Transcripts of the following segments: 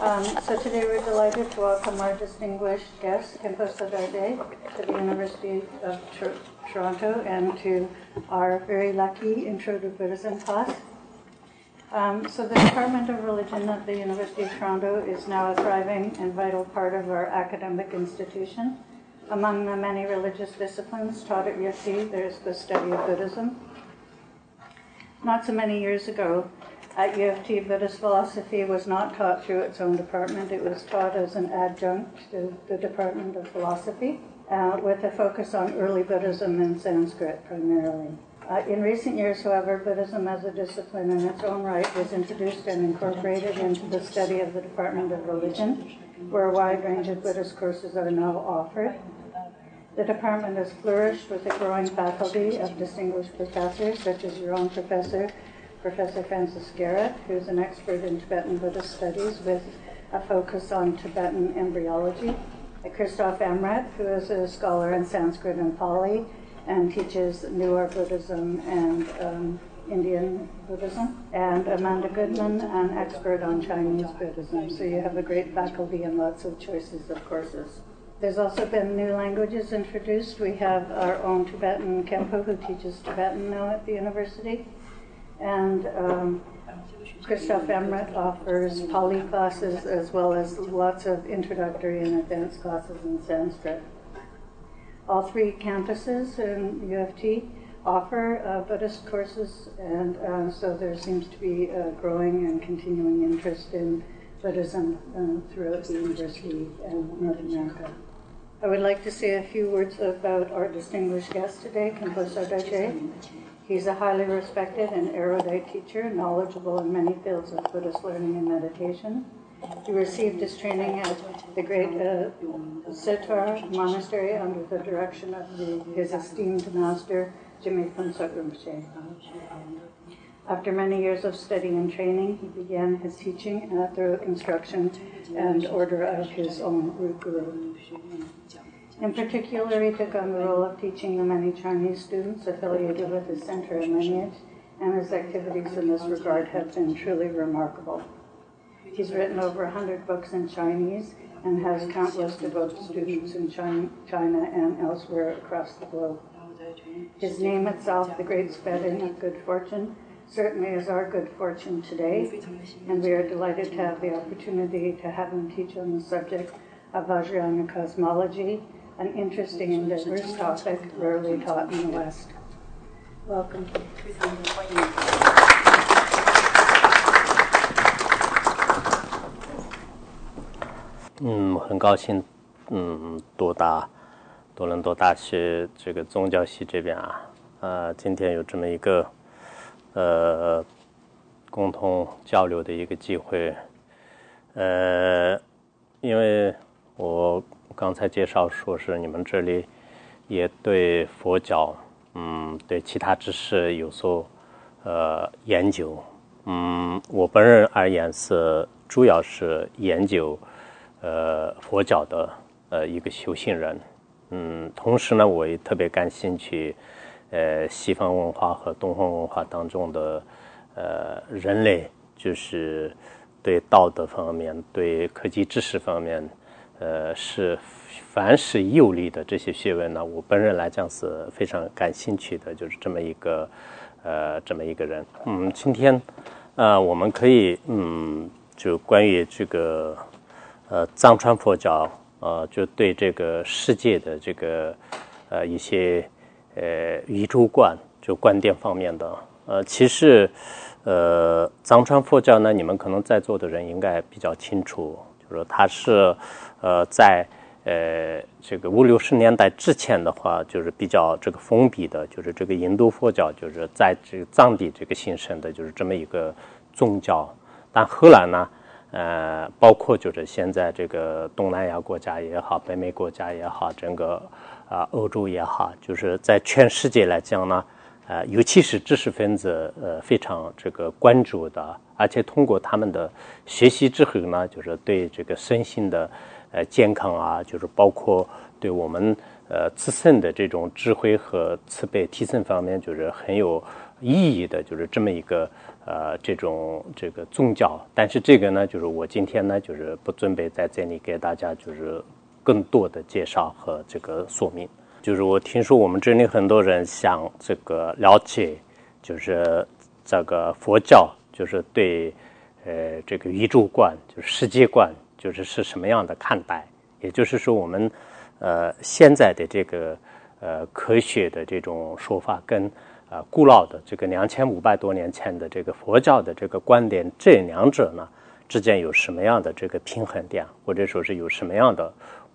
Um, so today we're delighted to welcome our distinguished guest, Khenpo Sodarje, to the University of Toronto and to our very lucky Intro to Buddhism class. Um, so the Department of Religion at the University of Toronto is now a thriving and vital part of our academic institution. Among the many religious disciplines taught at UFT, there's the study of Buddhism. Not so many years ago, at UFT, Buddhist philosophy was not taught through its own department. It was taught as an adjunct to the Department of Philosophy, uh, with a focus on early Buddhism and Sanskrit primarily. Uh, in recent years, however, Buddhism as a discipline in its own right was introduced and incorporated into the study of the Department of Religion, where a wide range of Buddhist courses are now offered. The department has flourished with a growing faculty of distinguished professors, such as your own professor, Professor Francis Garrett, who's an expert in Tibetan Buddhist studies with a focus on Tibetan embryology. Christoph Amret, who is a scholar in Sanskrit and Pali and teaches Newer Buddhism and um, Indian Buddhism. And Amanda Goodman, an expert on Chinese Buddhism. So you have a great faculty and lots of choices of courses. There's also been new languages introduced. We have our own Tibetan Khenpo who teaches Tibetan now at the university. And um, Christoph Emret offers Pali classes as well as lots of introductory and advanced classes in Sanskrit. All three campuses in UFT offer uh, Buddhist courses, and uh, so there seems to be a growing and continuing interest in Buddhism uh, throughout the university and North America. I would like to say a few words about our distinguished guest today, Khenpo Sodarje. He's a highly respected and erudite teacher, knowledgeable in many fields of Buddhist learning and meditation. He received his training at the great uh, Monastery under the direction of the, his esteemed master, Jimmy Phuntsok Rinpoche. After many years of study and training, he began his teaching uh, at the instruction and order of his own root guru. In particular, he took on the role of teaching the many Chinese students affiliated with his center and lineage, and his activities in this regard have been truly remarkable. He's written over 100 books in Chinese and has countless devoted students in China and elsewhere across the globe. His name itself, the Great Spedding of Good Fortune, certainly is our good fortune today, and we are delighted to have the opportunity to have him teach on the subject of Vajrayana cosmology, an interesting and diverse topic rarely taught in the West. Welcome. 嗯，很高兴，嗯，多大多伦多大学这个宗教系这边啊，呃，今天有这么一个 呃共同交流的一个机会，呃，因为我刚才介绍说是你们这里也对佛教，嗯，对其他知识有所呃研究，嗯，我本人而言是主要是研究。呃，佛教的呃一个修行人，嗯，同时呢，我也特别感兴趣，呃，西方文化和东方文化当中的呃人类，就是对道德方面、对科技知识方面，呃，是凡是有利的这些学问呢，我本人来讲是非常感兴趣的，就是这么一个呃这么一个人。嗯，今天呃，我们可以嗯，就关于这个。呃，藏传佛教，呃，就对这个世界的这个呃一些呃宇宙观，就观点方面的，呃，其实呃藏传佛教呢，你们可能在座的人应该比较清楚，就是说它是呃在呃这个五六十年代之前的话，就是比较这个封闭的，就是这个印度佛教，就是在这个藏地这个形成的就是这么一个宗教，但后来呢？呃，包括就是现在这个东南亚国家也好，北美国家也好，整个啊欧洲也好，就是在全世界来讲呢，呃，尤其是知识分子呃非常这个关注的，而且通过他们的学习之后呢，就是对这个身心的呃健康啊，就是包括对我们呃自身的这种智慧和慈悲提升方面，就是很有意义的，就是这么一个呃这种这个宗教。但是这个呢，就是我今天呢，就是不准备在这里给大家就是更多的介绍和这个说明。就是我听说我们这里很多人想这个了解，就是这个佛教，就是对呃这个宇宙观，就是世界观，就是是什么样的看待。也就是说，我们呃现在的这个呃科学的这种说法，跟呃古老的这个两千五百多年前的这个佛教的这个观点，这两者呢之间有什么样的这个平衡点，或者说是有什么样的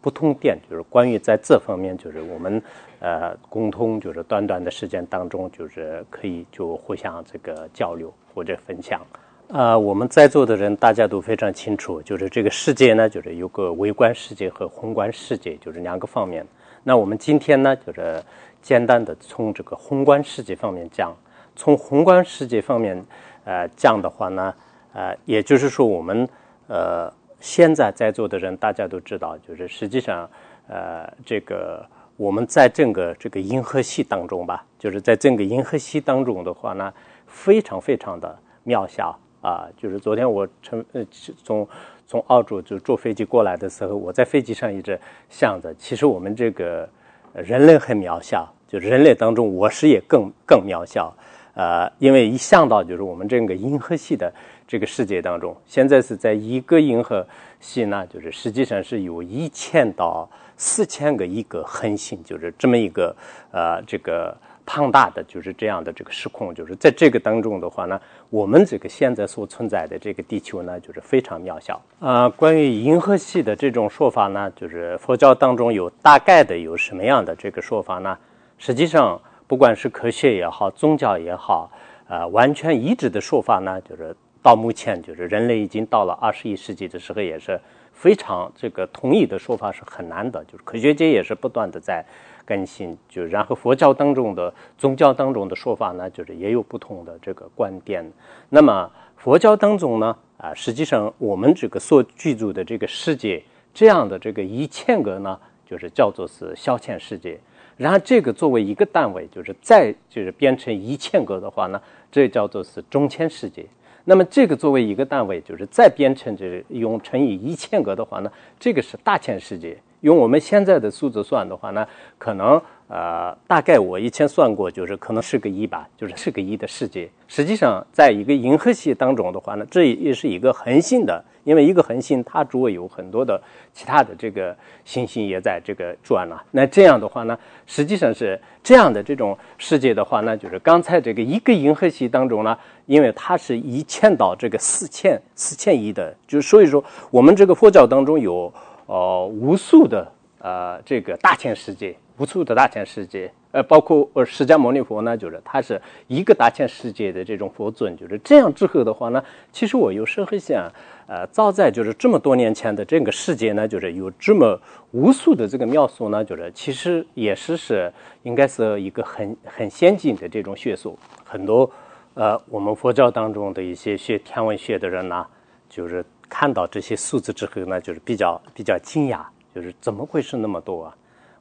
不同点？就是关于在这方面，就是我们呃沟通就是短短的时间当中，就是可以就互相这个交流或者分享。呃，我们在座的人大家都非常清楚，就是这个世界呢，就是有个微观世界和宏观世界，就是两个方面。那我们今天呢，就是简单的从这个宏观世界方面讲。从宏观世界方面，呃，讲的话呢，呃，也就是说，我们呃现在在座的人大家都知道，就是实际上，呃，这个我们在整个这个银河系当中吧，就是在整个银河系当中的话呢，非常非常的渺小。啊，就是昨天我乘呃从从澳洲就坐飞机过来的时候，我在飞机上一直想着，其实我们这个人类很渺小，就人类当中我是也更更渺小，呃，因为一想到就是我们这个银河系的这个世界当中，现在是在一个银河系呢，就是实际上是有一千到四千个亿个恒星，就是这么一个呃这个。庞大的就是这样的这个时空，就是在这个当中的话呢，我们这个现在所存在的这个地球呢，就是非常渺小啊。关于银河系的这种说法呢，就是佛教当中有大概的有什么样的这个说法呢？实际上，不管是科学也好，宗教也好，呃，完全一致的说法呢，就是到目前，就是人类已经到了二十一世纪的时候，也是非常这个统一的说法是很难的，就是科学界也是不断的在。更新就然后佛教当中的宗教当中的说法呢，就是也有不同的这个观点。那么佛教当中呢，啊，实际上我们这个所居住的这个世界，这样的这个一千个呢，就是叫做是小千世界。然后这个作为一个单位，就是再就是变成一千个的话呢，这叫做是中千世界。那么这个作为一个单位，就是再变成这用乘以一千个的话呢，这个是大千世界。用我们现在的数字算的话呢，可能呃，大概我以前算过，就是可能是个亿吧，就是是个亿的世界。实际上，在一个银河系当中的话呢，这也是一个恒星的，因为一个恒星它周围有很多的其他的这个行星也在这个转了。那这样的话呢，实际上是这样的这种世界的话呢，就是刚才这个一个银河系当中呢，因为它是一千到这个四千四千亿的，就所以说我们这个佛教当中有。哦，无数的呃，这个大千世界，无数的大千世界，呃，包括呃释迦牟尼佛呢，就是他是一个大千世界的这种佛尊，就是这样之后的话呢，其实我有时候想，呃，早在就是这么多年前的这个世界呢，就是有这么无数的这个妙术呢，就是其实也是是应该是一个很很先进的这种学术，很多呃，我们佛教当中的一些学天文学的人呢，就是。看到这些数字之后呢，就是比较比较惊讶，就是怎么会是那么多啊？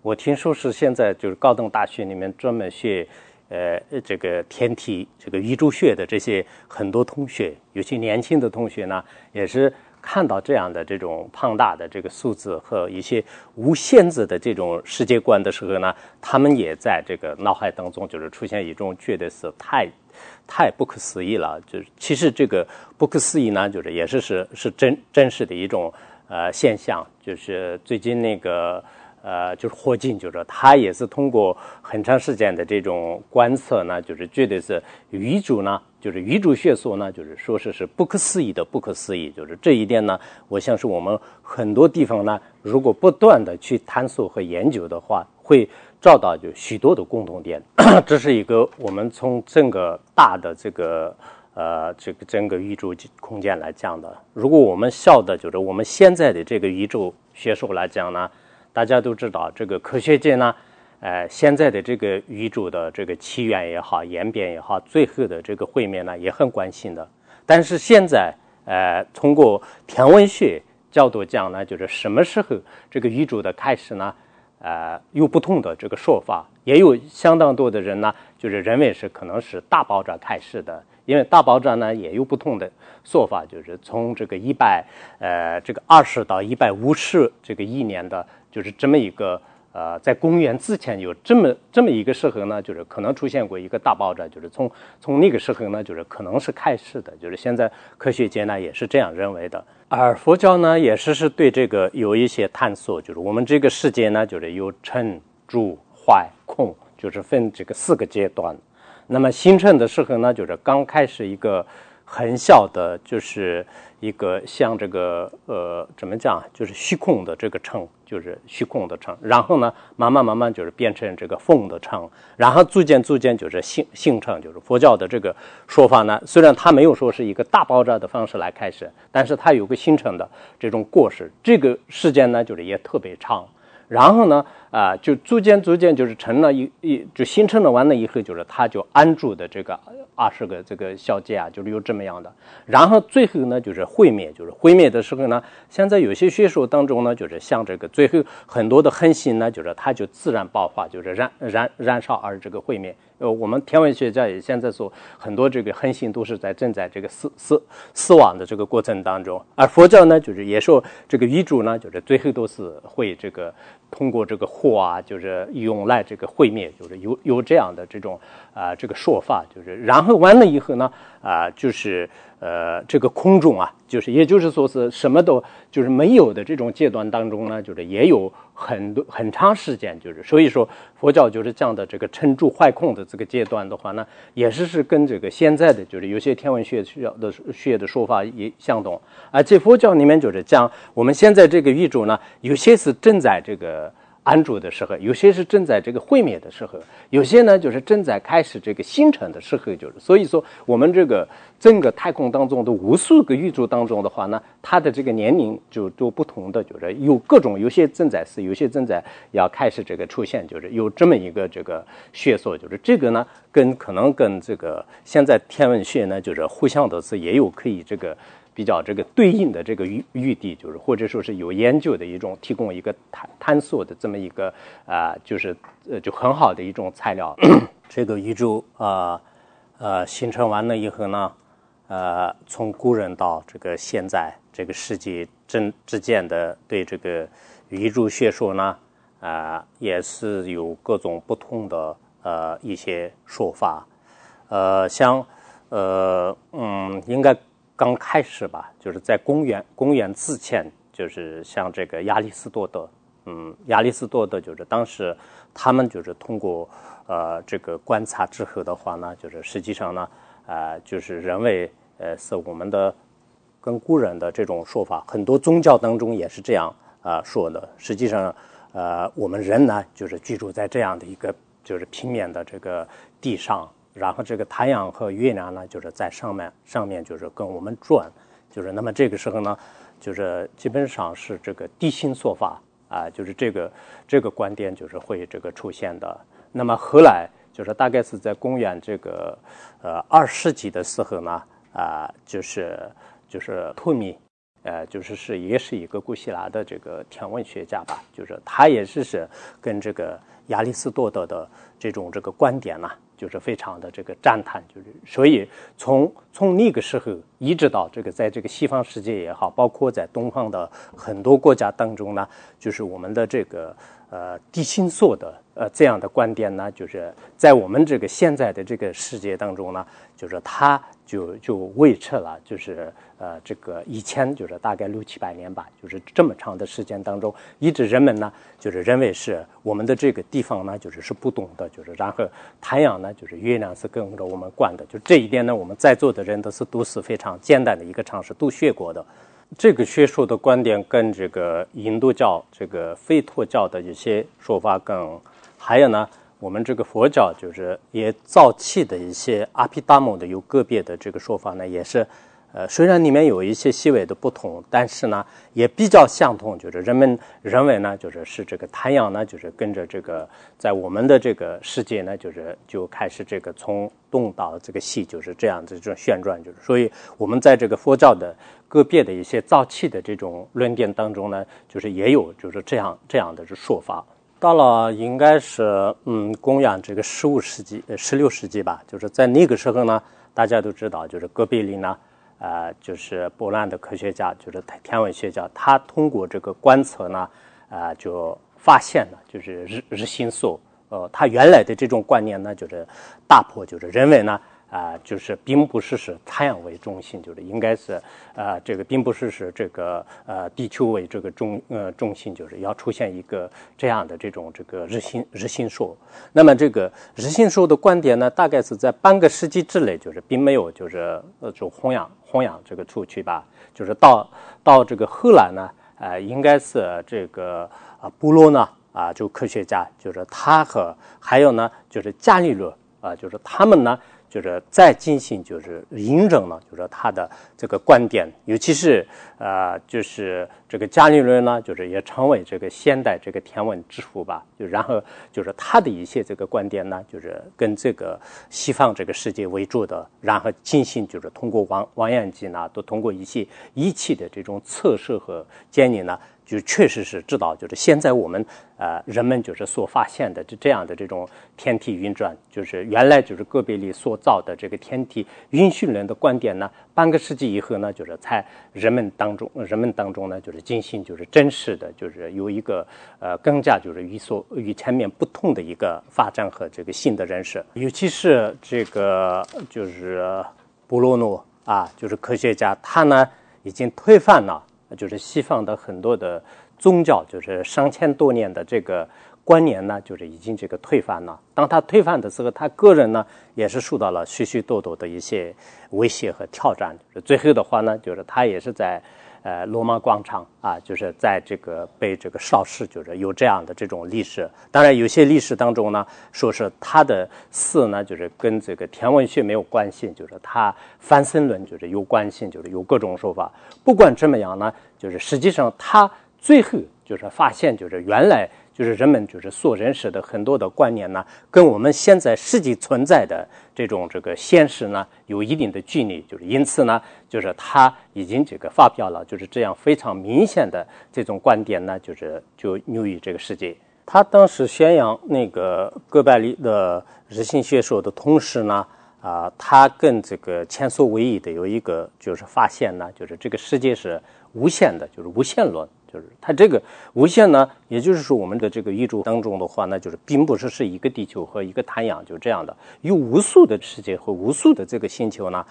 我听说是现在就是高等大学里面专门学，呃，这个天体、这个宇宙学的这些很多同学，有些年轻的同学呢，也是看到这样的这种庞大的这个数字和一些无限制的这种世界观的时候呢，他们也在这个脑海当中就是出现一种觉得是太。太不可思议了，就是其实这个不可思议呢，就是也是是是真真实的一种呃现象，就是最近那个呃就是霍金，就是他也是通过很长时间的这种观测呢，就是觉得是宇宙呢，就是宇宙学说呢，就是说是是不可思议的不可思议，就是这一点呢，我想是我们很多地方呢，如果不断的去探索和研究的话，会。找到就许多的共同点，这是一个我们从整个大的这个呃这个整个宇宙空间来讲的。如果我们晓得就是我们现在的这个宇宙学说来讲呢，大家都知道这个科学界呢，呃现在的这个宇宙的这个起源也好，演变也好，最后的这个毁灭呢也很关心的。但是现在呃通过天文学角度讲呢，就是什么时候这个宇宙的开始呢？呃有不同的这个说法，也有相当多的人呢，就是认为是可能是大爆炸开始的。因为大爆炸呢也有不同的说法，就是从这个一百呃这个二十到一百五十这个亿年的，就是这么一个呃在公元之前有这么这么一个时候呢，就是可能出现过一个大爆炸，就是从从那个时候呢，就是可能是开始的，就是现在科学界呢也是这样认为的。而佛教呢也是是对这个有一些探索，就是我们这个世界呢就是有成住坏空，就是分这个四个阶段。那么形成的时候呢，就是刚开始一个很小的，就是一个像这个呃怎么讲，就是虚空的这个城，就是虚空的城。然后呢，慢慢慢慢就是变成这个风的城，然后逐渐逐渐就是形形成，就是佛教的这个说法呢。虽然它没有说是一个大爆炸的方式来开始，但是它有个形成的这种过程，这个时间呢就是也特别长。然后呢，啊，就逐渐逐渐就是成了一一就形成了完了以后，就是它就安住的这个二十个这个小节啊，就是有这么样的。然后最后呢，就是毁灭，就是毁灭的时候呢，现在有些学说当中呢，就是像这个最后很多的恒星呢，就是它就自然爆发，就是燃燃燃烧而这个毁灭。呃，我们天文学家也现在说，很多这个恒星都是在正在这个死死死亡的这个过程当中，而佛教呢，就是也说这个宇宙呢，就是最后都是会这个。通过这个啊，就是用来这个毁灭，就是有有这样的这种啊这个说法，就是然后完了以后呢啊，就是呃这个空中啊，就是也就是说是什么都就是没有的这种阶段当中呢，就是也有很多很长时间，就是所以说佛教就是讲的这个撑住坏空的这个阶段的话呢，也是是跟这个现在的就是有些天文学需要的学的说法也相同，而且佛教里面就是讲我们现在这个宇宙呢，有些是正在这个。安住的时候，有些是正在这个毁灭的时候，有些呢就是正在开始这个形成的时候，就是所以说我们这个整个太空当中的无数个宇宙当中的话呢，它的这个年龄就都不同的，就是有各种，有些正在是，有些正在要开始这个出现，就是有这么一个这个学说，就是这个呢跟可能跟这个现在天文学呢就是互相的是也有可以这个。比较这个对应的这个余余地，就是或者说是有研究的一种提供一个探探索的这么一个啊，就是呃就很好的一种材料。这个宇宙啊呃形成完了以后呢，呃从古人到这个现在这个世纪之之间的对这个宇宙学说呢啊也是有各种不同的呃一些说法，呃像呃嗯应该。刚开始吧，就是在公元公元之前，就是像这个亚里士多德，嗯，亚里士多德就是当时他们就是通过呃这个观察之后的话呢，就是实际上呢，呃，就是认为呃是我们的跟古人的这种说法，很多宗教当中也是这样啊说的。实际上，呃，我们人呢就是居住在这样的一个就是平面的这个地上。然后这个太阳和月亮呢，就是在上面，上面就是跟我们转，就是那么这个时候呢，就是基本上是这个地心说法啊，就是这个这个观点就是会这个出现的。那么后来就是大概是在公元这个呃二世纪的时候呢，啊，就是就是托米，呃，就是是也是一个古希腊的这个天文学家吧，就是他也是是跟这个亚里士多德的这种这个观点呢。就是非常的这个赞叹，就是所以从从那个时候一直到这个在这个西方世界也好，包括在东方的很多国家当中呢，就是我们的这个呃地心说的呃这样的观点呢，就是在我们这个现在的这个世界当中呢，就是他就就维持了，就是呃这个以前就是大概六七百年吧，就是这么长的时间当中，一直人们呢就是认为是我们的这个地方呢就是是不懂的，就是然后太阳呢。就是月亮是跟着我们惯的，就这一点呢，我们在座的人都是都是非常简单的一个常识，都学过的。这个学说的观点跟这个印度教、这个非陀教的一些说法，跟还有呢，我们这个佛教就是也造气的一些阿毗达摩的有个别的这个说法呢，也是。呃，虽然里面有一些细微的不同，但是呢，也比较相同。就是人们认为呢，就是是这个太阳呢，就是跟着这个在我们的这个世界呢，就是就开始这个从东到这个西，就是这样子这种旋转。就是所以，我们在这个佛教的个别的一些造气的这种论点当中呢，就是也有就是这样这样的说法。到了应该是嗯，公元这个十五世纪呃、十六世纪吧，就是在那个时候呢，大家都知道，就是戈贝利呢，呃，就是波兰的科学家，就是天文学家，他通过这个观测呢，啊，就发现了就是日日心说，呃，他原来的这种观念呢，就是大破，就是认为呢。啊，就是并不是是太阳为中心，就是应该是，呃，这个并不是是这个呃地球为这个中呃中心，就是要出现一个这样的这种这个日心日心说。那么这个日心说的观点呢，大概是在半个世纪之内，就是并没有就是呃就弘扬弘扬这个出去吧。就是到到这个后来呢，呃，应该是这个啊波罗呢啊，就科学家，就是他和还有呢就是伽利略啊，就是他们呢。就是再进行就是印证了，就是他的这个观点，尤其是呃，就是这个伽利略呢，就是也成为这个现代这个天文之父吧。就然后就是他的一些这个观点呢，就是跟这个西方这个世界为主的，然后进行就是通过望望远镜呢，都通过一些仪器的这种测试和建议呢。就确实是知道，就是现在我们呃人们就是所发现的这这样的这种天体运转，就是原来就是戈贝利所造的这个天体运行论的观点呢，半个世纪以后呢，就是在人们当中人们当中呢，就是进行就是真实的就是有一个呃更加就是与所与前面不同的一个发展和这个新的认识，尤其是这个就是布罗诺啊，就是科学家，他呢已经推翻了。就是西方的很多的宗教，就是上千多年的这个观念呢，就是已经这个推翻了。当他推翻的时候，他个人呢也是受到了许许多多的一些威胁和挑战。最后的话呢，就是他也是在。呃，罗马广场啊，就是在这个被这个烧死，就是有这样的这种历史。当然，有些历史当中呢，说是他的死呢，就是跟这个天文学没有关系，就是他翻身论就是有关系，就是有各种说法。不管怎么样呢，就是实际上他最后就是发现，就是原来。就是人们就是所认识的很多的观念呢，跟我们现在实际存在的这种这个现实呢有一定的距离。就是因此呢，就是他已经这个发表了就是这样非常明显的这种观点呢，就是就牛于这个世界。他当时宣扬那个哥白尼的日心学说的同时呢，啊，他跟这个前所未有的有一个就是发现呢，就是这个世界是无限的，就是无限论。就是它这个无限呢，也就是说我们的这个宇宙当中的话，那就是并不是是一个地球和一个太阳就这样的，有无数的世界和无数的这个星球呢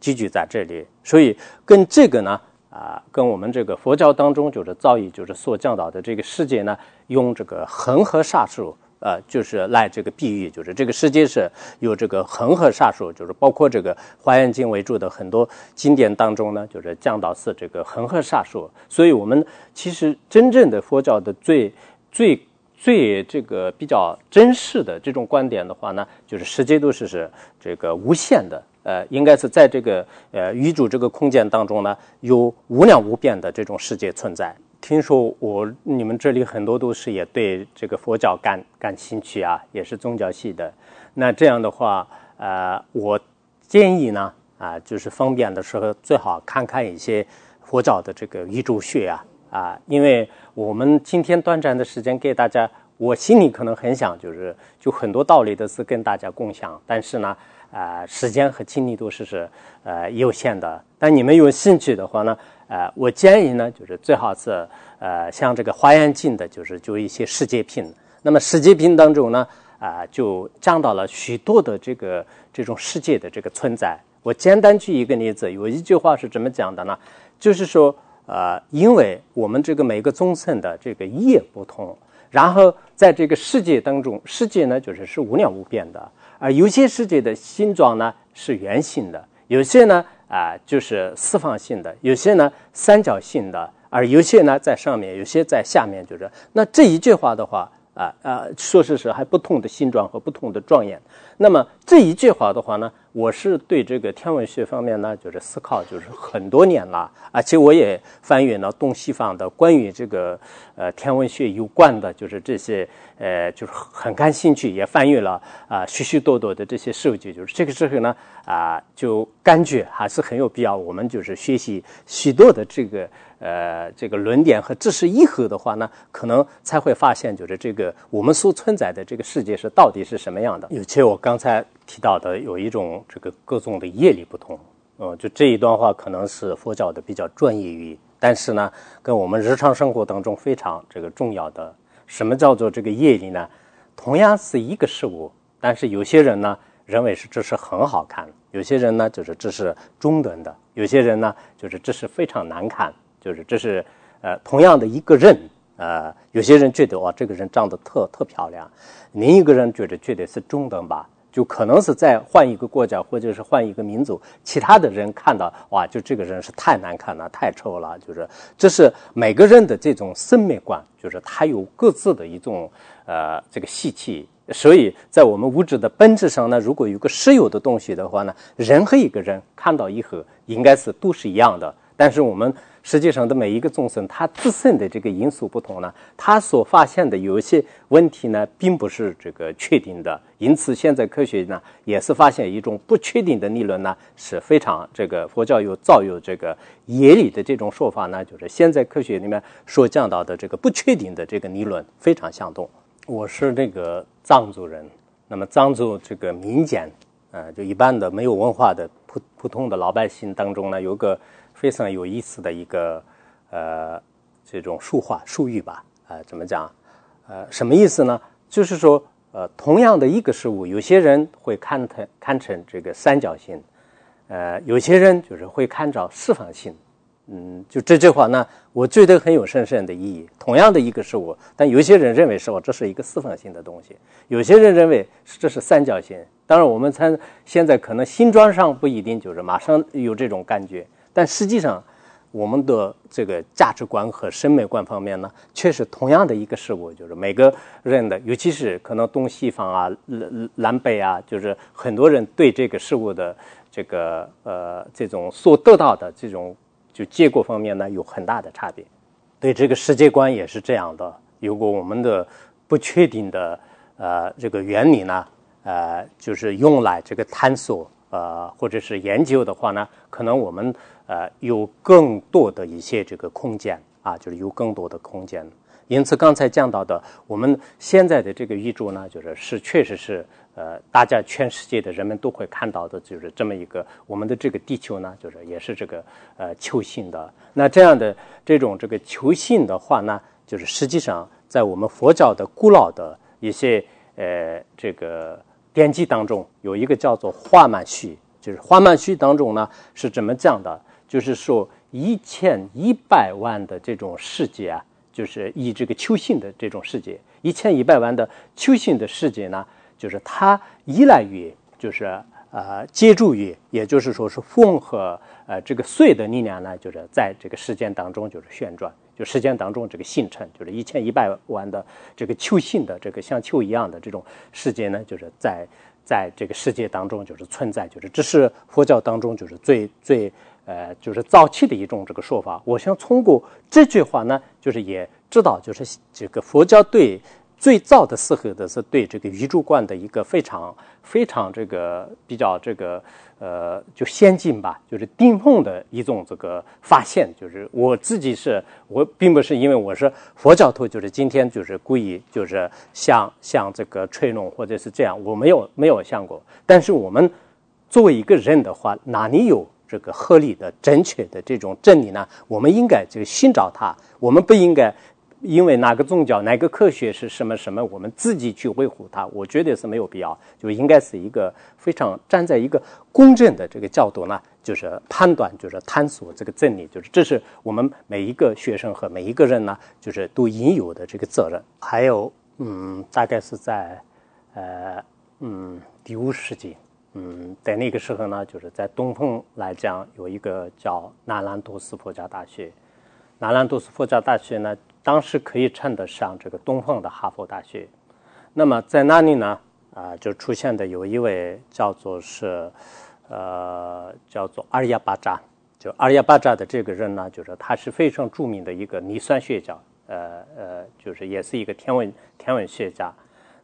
集聚在这里，所以跟这个呢啊，跟我们这个佛教当中就是造诣就是所教导的这个世界呢，用这个恒河沙数。呃，就是来这个比喻，就是这个世界是有这个恒河沙数，就是包括这个《华严经》为主的很多经典当中呢，就是讲到是这个恒河沙数。所以，我们其实真正的佛教的最最最这个比较真实的这种观点的话呢，就是世界都是是这个无限的，呃，应该是在这个呃宇宙这个空间当中呢，有无量无边的这种世界存在。听说我你们这里很多都是也对这个佛教感感兴趣啊，也是宗教系的。那这样的话，呃，我建议呢，啊，就是方便的时候最好看看一些佛教的这个宇宙学啊，啊，因为我们今天短暂的时间给大家，我心里可能很想就是就很多道理都是跟大家共享，但是呢，啊，时间和精力都是是呃有限的。但你们有兴趣的话呢？呃，我建议呢，就是最好是呃，像这个《华严经》的，就是就一些世界品。那么世界品当中呢，啊，就讲到了许多的这个这种世界的这个存在。我简单举一个例子，有一句话是怎么讲的呢？就是说，呃，因为我们这个每个众生的这个业不同，然后在这个世界当中，世界呢就是是无量无边的，而有些世界的形状呢是圆形的，有些呢。啊，就是四方性的，有些呢三角性的，而有些呢在上面，有些在下面，就是。那这一句话的话，啊啊，说是是还不同的形状和不同的状元。那么这一句话的话呢，我是对这个天文学方面呢，就是思考，就是很多年了，而且我也翻阅了东西方的关于这个呃天文学有关的，就是这些呃，就是很感兴趣，也翻阅了啊许许多多的这些数据，就是这个时候呢啊，就感觉还是很有必要，我们就是学习许多的这个。呃，这个论点和知识以后的话呢，可能才会发现，就是这个我们所存在的这个世界是到底是什么样的。尤其我刚才提到的，有一种这个各种的业力不同，嗯，就这一段话可能是佛教的比较专业语，但是呢，跟我们日常生活当中非常这个重要的。什么叫做这个业力呢？同样是一个事物，但是有些人呢认为是这是很好看，有些人呢就是这是中等的，有些人呢就是这是非常难看。就是这是呃同样的一个人，呃有些人觉得哇这个人长得特特漂亮，另一个人觉得觉得是中等吧，就可能是在换一个国家或者是换一个民族，其他的人看到哇就这个人是太难看了，太丑了，就是这是每个人的这种审美观，就是他有各自的一种呃这个习气，所以在我们物质的本质上呢，如果有个实有的东西的话呢，任何一个人看到以后应该是都是一样的，但是我们。实际上的每一个众生，他自身的这个因素不同呢，他所发现的有一些问题呢，并不是这个确定的。因此，现在科学呢，也是发现一种不确定的理论呢，是非常这个佛教有造有这个业力的这种说法呢，就是现在科学里面所讲到的这个不确定的这个理论非常相同。我是那个藏族人，那么藏族这个民间，呃，就一般的没有文化的普普通的老百姓当中呢，有个。非常有意思的一个呃这种术话术语吧，呃怎么讲？呃什么意思呢？就是说呃同样的一个事物，有些人会看成看成这个三角形，呃有些人就是会看着四方形。嗯，就这句话呢，我觉得很有深深的意义。同样的一个事物，但有些人认为是我这是一个四方形的东西，有些人认为是这是三角形。当然，我们参现在可能新装上不一定就是马上有这种感觉。但实际上，我们的这个价值观和审美观方面呢，却是同样的一个事物，就是每个人的，尤其是可能东西方啊、南南北啊，就是很多人对这个事物的这个呃这种所得到的这种就结果方面呢，有很大的差别。对这个世界观也是这样的。如果我们的不确定的呃这个原理呢，呃，就是用来这个探索呃或者是研究的话呢，可能我们。呃，有更多的一些这个空间啊，就是有更多的空间。因此，刚才讲到的，我们现在的这个宇宙呢，就是是确实是呃，大家全世界的人们都会看到的，就是这么一个我们的这个地球呢，就是也是这个呃球形的。那这样的这种这个球形的话呢，就是实际上在我们佛教的古老的一些呃这个典籍当中，有一个叫做花曼须，就是花曼须当中呢是怎么讲的？就是说，一千一百万的这种世界啊，就是以这个球形的这种世界，一千一百万的球形的世界呢，就是它依赖于，就是呃，借助于，也就是说是风和呃这个水的力量呢，就是在这个时间当中就是旋转，就时间当中这个形成，就是一千一百万的这个球形的这个像球一样的这种世界呢，就是在在这个世界当中就是存在，就是这是佛教当中就是最最。呃，就是早期的一种这个说法。我想通过这句话呢，就是也知道，就是这个佛教对最早的时候的是对这个宇宙观的一个非常非常这个比较这个呃就先进吧，就是顶峰的一种这个发现。就是我自己是我并不是因为我是佛教徒，就是今天就是故意就是像像这个吹弄或者是这样，我没有没有想过。但是我们作为一个人的话，哪里有？这个合理的、正确的这种真理呢，我们应该就寻找它。我们不应该因为哪个宗教、哪个科学是什么什么，我们自己去维护它。我觉得是没有必要，就应该是一个非常站在一个公正的这个角度呢，就是判断，就是探索这个真理。就是这是我们每一个学生和每一个人呢，就是都应有的这个责任。还有，嗯，大概是在呃，嗯，第五世纪。嗯，在那个时候呢，就是在东方来讲，有一个叫南兰多斯佛教大学。南兰多斯佛教大学呢，当时可以称得上这个东方的哈佛大学。那么在那里呢，啊，就出现的有一位叫做是，呃，叫做阿里亚巴扎，就阿里亚巴扎的这个人呢，就是他是非常著名的一个尼酸学家，呃呃，就是也是一个天文天文学家。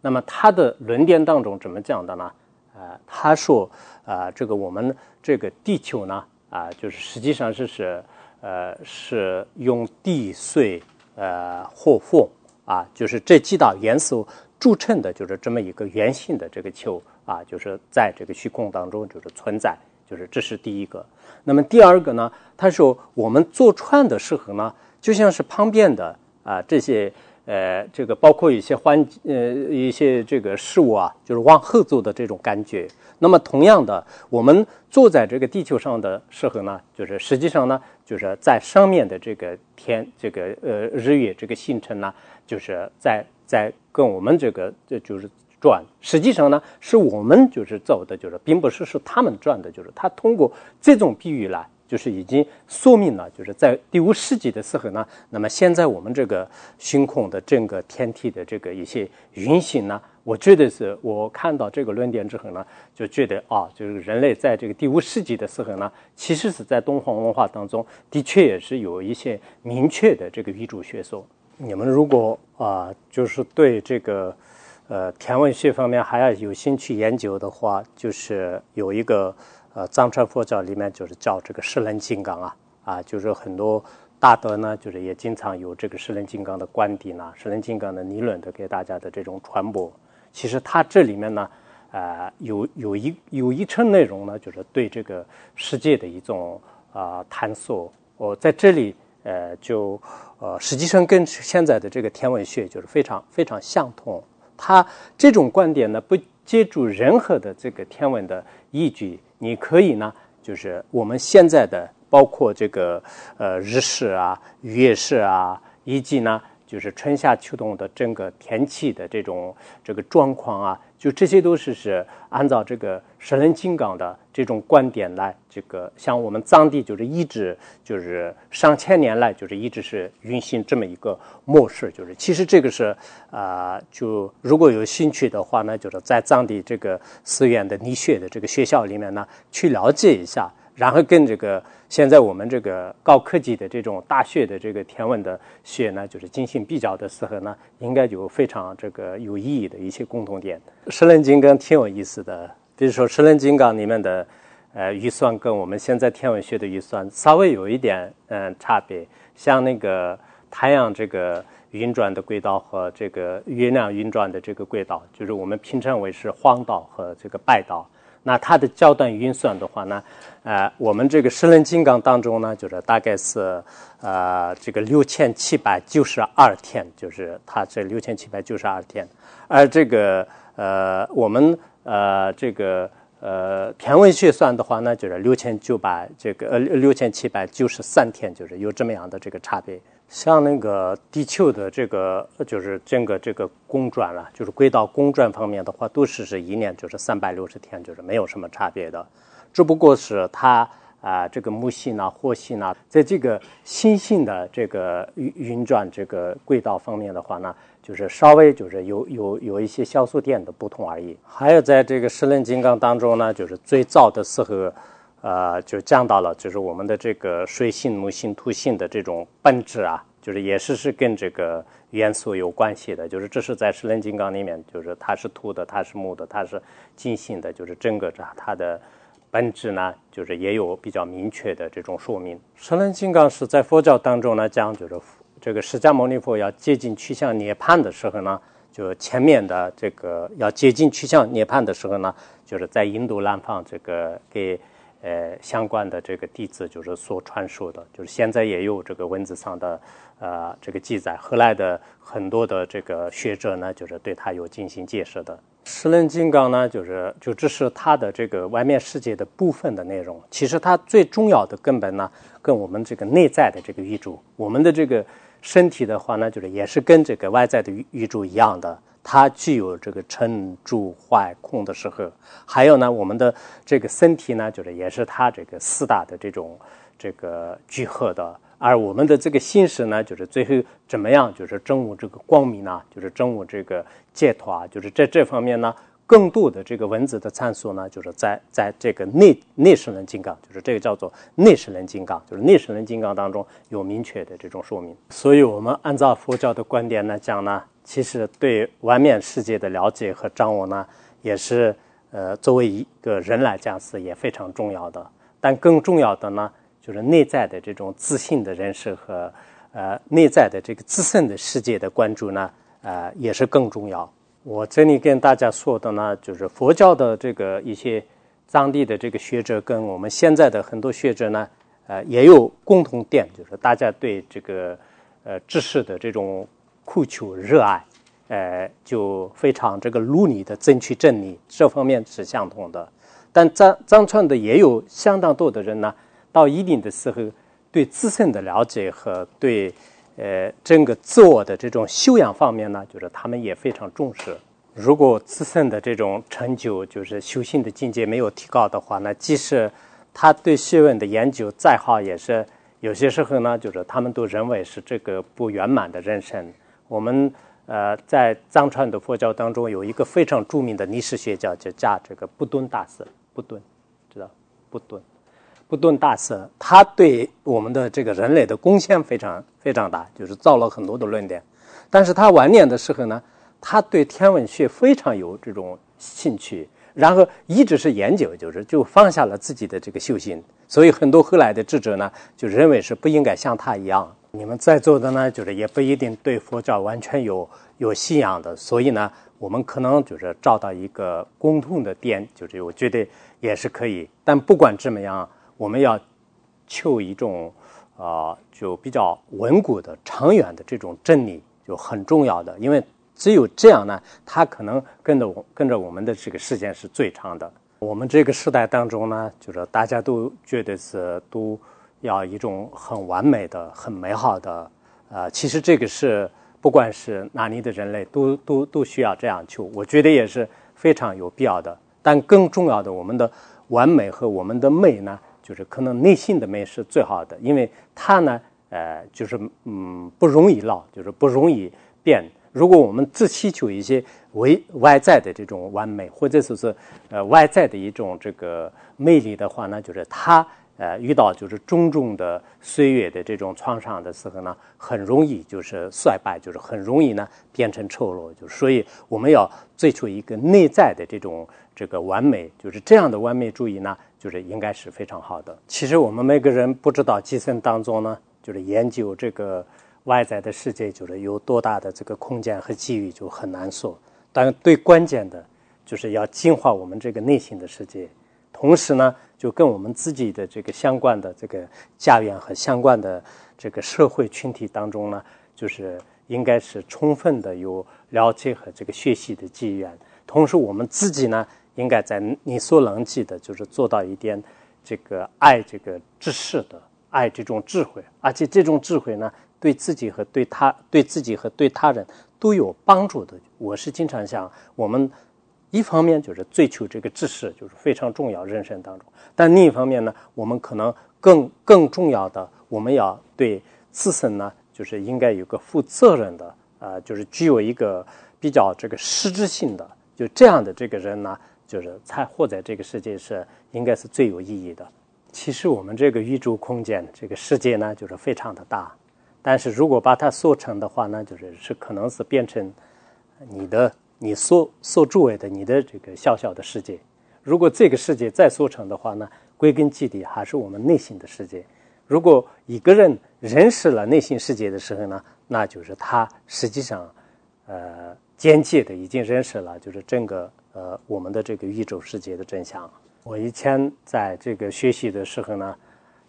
那么他的论点当中怎么讲的呢？呃，他说啊，这个我们这个地球呢，啊，就是实际上是是呃是用地水呃火风啊，就是这几大元素。铸成的就是这么一个圆形的这个球啊，就是在这个虚空当中就是存在，就是这是第一个。那么第二个呢，他说我们坐船的时候呢，就像是旁边的啊这些呃这个包括一些环呃一些这个事物啊，就是往后坐的这种感觉。那么同样的，我们坐在这个地球上的时候呢，就是实际上呢，就是在上面的这个天这个呃日月这个星辰呢，就是在。在跟我们这个这就是转，实际上呢是我们就是走的，就是并不是是他们转的，就是他通过这种比喻来，就是已经说明了，就是在第五世纪的时候呢，那么现在我们这个星空的整个天体的这个一些运行呢，我觉得是我看到这个论点之后呢，就觉得啊，就是人类在这个第五世纪的时候呢，其实是在东方文化当中的确也是有一些明确的这个宇宙学说。你们如果啊，就是对这个呃天文学方面还要有兴趣研究的话，就是有一个呃藏传佛教里面就是叫这个十轮金刚啊啊，就是很多大德呢，就是也经常有这个十轮金刚的观点呐，十轮金刚的理论的给大家的这种传播。其实它这里面呢，呃，有有一有一层内容呢，就是对这个世界的一种啊探索。我在这里。呃，就呃，实际上跟现在的这个天文学就是非常非常相同。他这种观点呢，不借助任何的这个天文的依据，你可以呢，就是我们现在的包括这个呃日式啊、月式啊，以及呢。就是春夏秋冬的整个天气的这种这个状况啊，就这些都是是按照这个神人金刚的这种观点来，这个像我们藏地就是一直就是上千年来就是一直是运行这么一个模式，就是其实这个是啊，就如果有兴趣的话呢，就是在藏地这个寺院的理学的这个学校里面呢，去了解一下。然后跟这个现在我们这个高科技的这种大学的这个天文的学呢，就是进行比较的时候呢，应该有非常这个有意义的一些共同点。十棱金刚挺有意思的，比如说十棱金刚里面的呃预算跟我们现在天文学的预算稍微有一点嗯差别，像那个太阳这个运转的轨道和这个月亮运转的这个轨道，就是我们平常为是黄道和这个白道。那它的焦段运算的话呢，呃，我们这个十轮金刚当中呢，就是大概是呃这个六千七百九十二天，就是它这六千七百九十二天，而这个呃我们呃这个呃天文学算的话呢，就是六千九百这个呃六千七百九十三天，就是有这么样的这个差别。像那个地球的这个，就是整个这个公转了，就是轨道公转方面的话，都是是一年就是三百六十天，就是没有什么差别的。只不过是它啊，这个木星呢、火星呢，在这个星星的这个运运转这个轨道方面的话呢，就是稍微就是有有有一些小数点的不同而已。还有在这个十轮金刚当中呢，就是最早的时候。呃，就讲到了，就是我们的这个水性、木性、土性的这种本质啊，就是也是是跟这个元素有关系的。就是这是在十轮金刚里面，就是它是土的，它是木的，它是金性的，就是整个这它的本质呢，就是也有比较明确的这种说明。十轮金刚是在佛教当中呢讲，就是这个释迦牟尼佛要接近趋向涅槃的时候呢，就前面的这个要接近趋向涅槃的时候呢，就是在印度南方这个给。呃，相关的这个弟子就是所传授的，就是现在也有这个文字上的呃这个记载。后来的很多的这个学者呢，就是对他有进行解释的。十轮金刚呢，就是就这是它的这个外面世界的部分的内容。其实它最重要的根本呢，跟我们这个内在的这个宇宙，我们的这个身体的话呢，就是也是跟这个外在的宇宇宙一样的。它具有这个撑住坏空的时候，还有呢，我们的这个身体呢，就是也是它这个四大的这种这个聚合的。而我们的这个心识呢，就是最后怎么样，就是证悟这个光明呢，就是证悟这个解脱啊，就是在这方面呢，更多的这个文字的参数呢，就是在在这个内内视轮金刚，就是这个叫做内视轮金刚，就是内视轮金刚当中有明确的这种说明。所以，我们按照佛教的观点来讲呢，其实对外面世界的了解和掌握呢，也是呃作为一个人来讲是也非常重要的。但更重要的呢，就是内在的这种自信的认识和呃内在的这个自身的世界的关注呢，呃也是更重要。我这里跟大家说的呢，就是佛教的这个一些藏地的这个学者，跟我们现在的很多学者呢，呃，也有共同点，就是大家对这个呃知识的这种渴求、热爱，呃，就非常这个努力的争取真理，这方面是相同的。但藏藏传的也有相当多的人呢，到一定的时候，对自身的了解和对。呃，整个自我的这种修养方面呢，就是他们也非常重视。如果自身的这种成就，就是修行的境界没有提高的话，那即使他对学问的研究再好，也是有些时候呢，就是他们都认为是这个不圆满的人生。我们呃，在藏传的佛教当中，有一个非常著名的历史学家，就叫这个不顿大师，不顿，知道不顿。不顿大师，他对我们的这个人类的贡献非常非常大，就是造了很多的论点。但是他晚年的时候呢，他对天文学非常有这种兴趣，然后一直是研究，就是就放下了自己的这个修行。所以很多后来的智者呢，就认为是不应该像他一样。你们在座的呢，就是也不一定对佛教完全有有信仰的，所以呢，我们可能就是找到一个共同的点，就是我觉得也是可以。但不管怎么样。我们要求一种啊，就比较稳固的、长远的这种真理，就很重要的。因为只有这样呢，它可能跟着我、跟着我们的这个时间是最长的。我们这个时代当中呢，就是大家都觉得是都要一种很完美的、很美好的。呃，其实这个是不管是哪里的人类都都都需要这样求，我觉得也是非常有必要的。但更重要的，我们的完美和我们的美呢？就是可能内心的美是最好的，因为它呢，呃，就是嗯不容易老，就是不容易变。如果我们只祈求一些外外在的这种完美，或者说是呃外在的一种这个魅力的话呢，就是它呃遇到就是种种的岁月的这种创伤的时候呢，很容易就是衰败，就是很容易呢变成丑陋。就所以我们要追求一个内在的这种这个完美，就是这样的完美主义呢。就是应该是非常好的。其实我们每个人不知道，计算当中呢，就是研究这个外在的世界，就是有多大的这个空间和机遇，就很难说。但最关键的，就是要净化我们这个内心的世界。同时呢，就跟我们自己的这个相关的这个家园和相关的这个社会群体当中呢，就是应该是充分的有了解和这个学习的机缘。同时，我们自己呢。应该在你所能及的，就是做到一点，这个爱这个知识的，爱这种智慧，而且这种智慧呢，对自己和对他，对自己和对他人都有帮助的。我是经常想，我们一方面就是追求这个知识，就是非常重要人生当中；但另一方面呢，我们可能更更重要的，我们要对自身呢，就是应该有个负责任的，呃，就是具有一个比较这个实质性的，就这样的这个人呢。就是才活在这个世界是应该是最有意义的。其实我们这个宇宙空间这个世界呢，就是非常的大。但是如果把它缩成的话呢，就是是可能是变成你的你所所周围的你的这个小小的世界。如果这个世界再缩成的话呢，归根结底还是我们内心的世界。如果一个人认识了内心世界的时候呢，那就是他实际上呃间接的已经认识了，就是整个。呃，我们的这个宇宙世界的真相。我以前在这个学习的时候呢，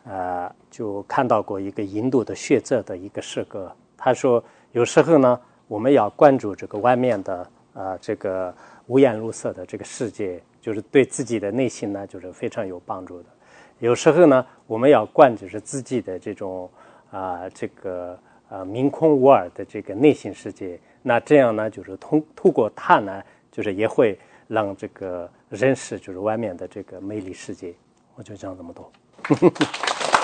呃，就看到过一个印度的学者的一个诗歌。他说，有时候呢，我们要关注这个外面的呃这个五颜六色的这个世界，就是对自己的内心呢，就是非常有帮助的。有时候呢，我们要关注是自己的这种啊这个呃明空无二的这个内心世界。那这样呢，就是通通过它呢，就是也会。让这个认识就是外面的这个美丽世界，我就讲这么多。